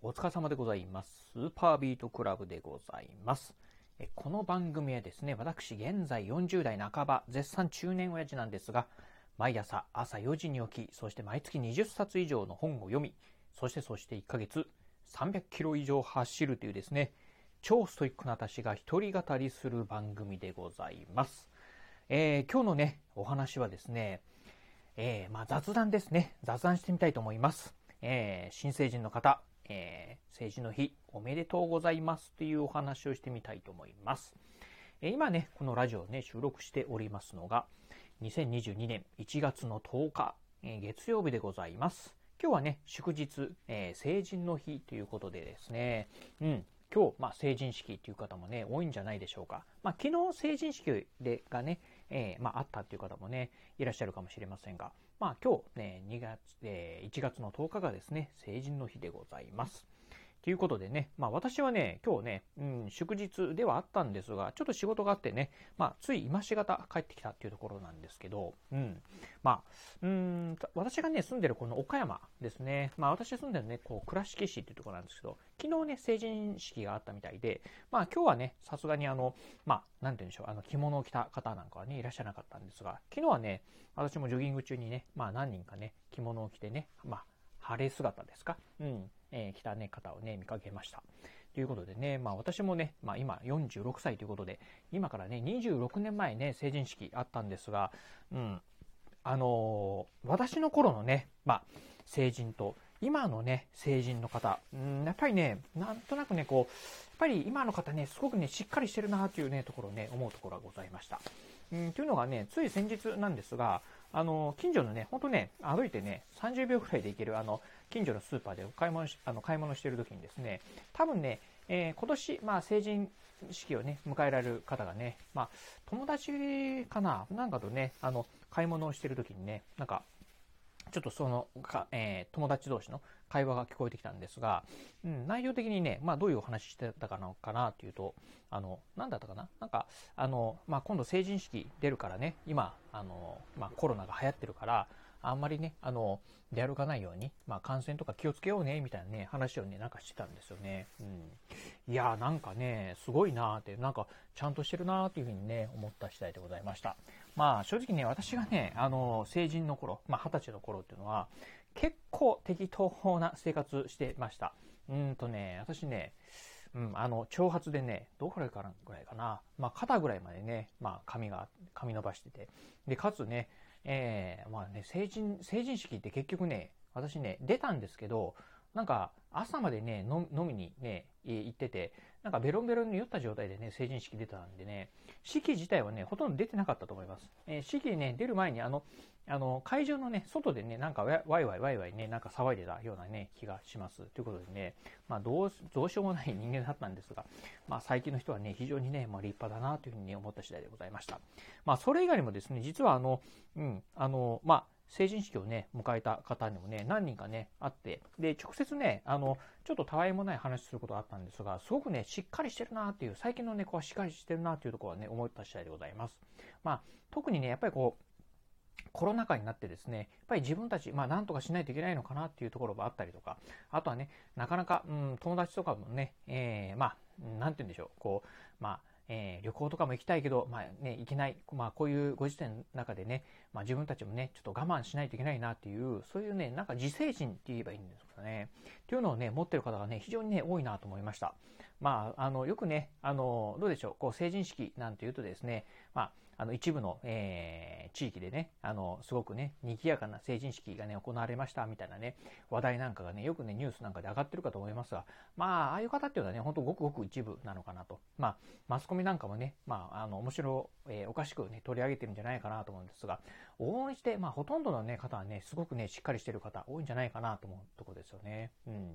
お疲れ様でございます。スーパービートクラブでございます。この番組はですね、私現在40代半ば、絶賛中年親父なんですが、毎朝朝4時に起き、そして毎月20冊以上の本を読み、そしてそして1ヶ月300キロ以上走るというですね、超ストイックな私が一人語りする番組でございます。えー今日のね、お話はですね、えーまあ、雑談ですね。雑談してみたいと思います。えー新成人の方、えー成人の日おめでとうございますというお話をしてみたいと思います。えー今ね、このラジオね、収録しておりますのが、2022年1月の10日、えー月曜日でございます。今日はね、祝日、え成人の日ということでですね、うん、今日、まあ、成人式という方もね、多いんじゃないでしょうか。まあ、昨日成人式でがね、えーまあ、あったという方もね、いらっしゃるかもしれませんが、まあ、今日ね、2月、えー1月の10日がですね、成人の日でございます。ということでね、まあ私はね、今日ね、うん、祝日ではあったんですが、ちょっと仕事があってね、まあつい今しがた帰ってきたっていうところなんですけど、うん、まあ、うん、私がね、住んでるこの岡山ですね、まあ私住んでるね、こう倉敷市っていうところなんですけど、昨日ね、成人式があったみたいで、まあ今日はね、さすがにあの、まあ、なんて言うんでしょう、あの着物を着た方なんかはね、いらっしゃらなかったんですが、昨日はね、私もジョギング中にね、まあ何人かね、着物を着てね、まあ、晴れ姿ですか、うん、えー、着た、ね、方をね、見かけました。ということでね、まあ私もね、まあ今46歳ということで、今からね、26年前ね、成人式あったんですが、うん、あのー私の頃のね、まあ、成人と、今のね、成人の方、うん、やっぱりね、なんとなくね、こう、やっぱり今の方ね、すごくね、しっかりしてるなというね、ところをね、思うところがございました。うん、というのがね、つい先日なんですが、あの、近所のね、ほんとね、歩いてね、30秒くらいで行ける、あの、近所のスーパーでお買い物し、あの、買い物してる時にですね、多分ね、えー今年、まあ、成人式をね、迎えられる方がね、まあ、友達かななんかとね、あの、買い物をしてる時にね、なんか、ちょっとそのか、えー友達同士の会話が聞こえてきたんですが、うん、内容的にね、まあ、どういうお話してたかなかなっていうと、あの、なんだったかな？なんか、あの、まあ、今度成人式出るからね、今、あの、まあ、コロナが流行ってるから、あんまりね、あの、出歩かないように、まあ、感染とか気をつけようね、みたいなね、話をね、なんかしてたんですよね。うん。いやー、なんかね、すごいなーって、なんか、ちゃんとしてるなーっていうふうにね、思った次第でございました。まあ、正直ね、私がね、あの、成人の頃、まあ、二十歳の頃っていうのは、結構適当な生活してました。うんとね、私ね、うん、あの、長髪でね、どこらいからぐらいかな、まあ、肩ぐらいまでね、まあ、髪が、髪伸ばしてて、で、かつね、えーまあね、成人、成人式って結局ね、私ね、出たんですけど、なんか、朝までね、飲みにね、行ってて、なんかベロンベロンに酔った状態でね、成人式出たんでね、式自体はね、ほとんど出てなかったと思います。えー式ね、出る前にあの、あの、会場のね、外でね、なんかワイワイワイワイワイね、なんか騒いでたようなね、気がします。ということでね、まあ、どう、どうしようもない人間だったんですが、まあ、最近の人はね、非常にね、まあ、立派だなというふうに、ね、思った次第でございました。まあ、それ以外にもですね、実はあの、うん、あの、まあ、成人式をね、迎えた方にもね、何人かね、あって、で、直接ね、あの、ちょっとたわいもない話することがあったんですが、すごくね、しっかりしてるなっていう、最近の猫はしっかりしてるなっていうところはね、思った次第でございます。まあ、特にね、やっぱりこう、コロナ禍になってですね、やっぱり自分たち、まあ、なんとかしないといけないのかなっていうところがあったりとか、あとはね、なかなか、うん、友達とかもね、えーまあ、なんて言うんでしょう、こう、まあ、えー旅行とかも行きたいけど、まあね、行けない、まあ、こういうご時世の中でね、まあ、自分たちもね、ちょっと我慢しないといけないなっていう、そういうね、なんか自制心って言えばいいんですかね。っていうのをね、持ってる方がね、非常にね、多いなと思いました。まあ、あの、よくね、あの、どうでしょう、こう、成人式なんていうとですね、まあ、あの、一部の、えー地域でね、あの、すごくね、賑やかな成人式がね、行われました、みたいなね、話題なんかがね、よくね、ニュースなんかで上がってるかと思いますが、まあ、ああいう方っていうのはね、本当ごくごく一部なのかなと。まあ、マスコミなんかもね、まあ、あの、面白、えーおかしくね、取り上げてるんじゃないかなと思うんですが、往々にして、まあ、ほとんどのね、方はね、すごくね、しっかりしてる方、多いんじゃないかなと思うところですよね。うん。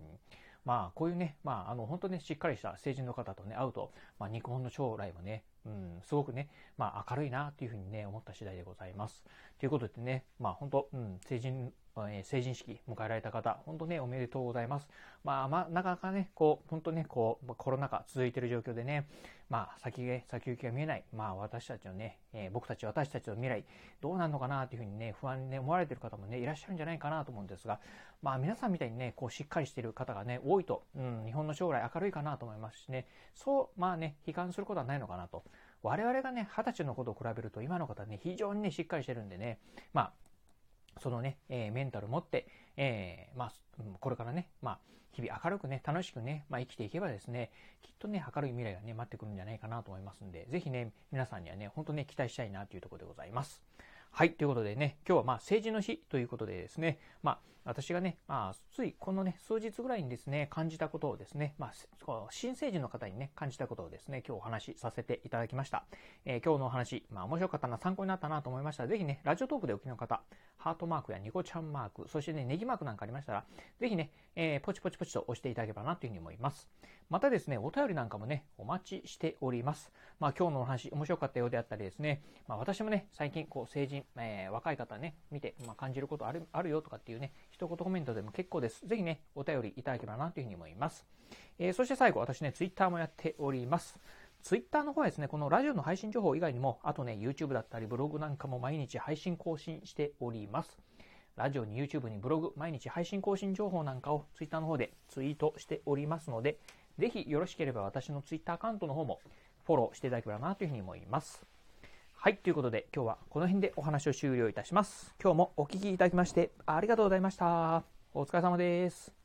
まあ、こういうね、まあ、あの、本当ね、しっかりした成人の方とね、会うと、まあ、日本の将来はね、うん、すごくね、まあ、明るいな、というふうにね、思った次第でございます。ということでね、まあ、本当、うん、成人え成人式迎えられた方、本当ね、おめでとうございます。まあ、まあ、なかなかね、こう、本当ね、こう、コロナ禍続いてる状況でね、まあ、先へ、先行きが見えない、まあ、私たちのね、えー、僕たち、私たちの未来、どうなるのかなというふうにね、不安に、ね、思われてる方もね、いらっしゃるんじゃないかなと思うんですが、まあ、皆さんみたいにね、こう、しっかりしてる方がね、多いと、うん、日本の将来明るいかなと思いますしね、そう、まあね、悲観することはないのかなと。我々がね、二十歳のことを比べると、今の方ね、非常にね、しっかりしてるんでね、まあ、そのね、えー、メンタル持って、えー、まあ、これからね、まあ、日々明るくね、楽しくね、まあ、生きていけばですね、きっとね、明るい未来がね、待ってくるんじゃないかなと思いますんで、ぜひね、皆さんにはね、本当ね、期待したいなというところでございます。はい。ということでね、今日はまあ政治の日ということでですね、まあ私がね、まあついこのね、数日ぐらいにですね、感じたことをですね、まあ新成人の方にね、感じたことをですね、今日お話しさせていただきました。えー、今日のお話、まあ面白かったな、参考になったなと思いましたら、ぜひね、ラジオトークでお聞きの方、ハートマークやニコちゃんマーク、そしてね、ネギマークなんかありましたら、ぜひね、えー、ポチポチポチと押していただければなというふうに思います。またですね、お便りなんかもね、お待ちしております。まあ今日のお話、面白かったようであったりですね、まあ私もね、最近こう成人、えー、若い方ね、見て、まあ、感じることあるあるよとかっていうね、一言コメントでも結構です。ぜひね、お便りいただければなというふうに思います。えー、そして最後、私ね、ツイッターもやっております。ツイッターの方はですね、このラジオの配信情報以外にも、あとね、YouTube だったりブログなんかも毎日配信更新しております。ラジオに YouTube にブログ、毎日配信更新情報なんかを Twitter の方でツイートしておりますので、ぜひよろしければ私の Twitter アカウントの方もフォローしていただければなというふうに思います。はい、ということで今日はこの辺でお話を終了いたします。今日もお聴きいただきましてありがとうございました。お疲れ様です。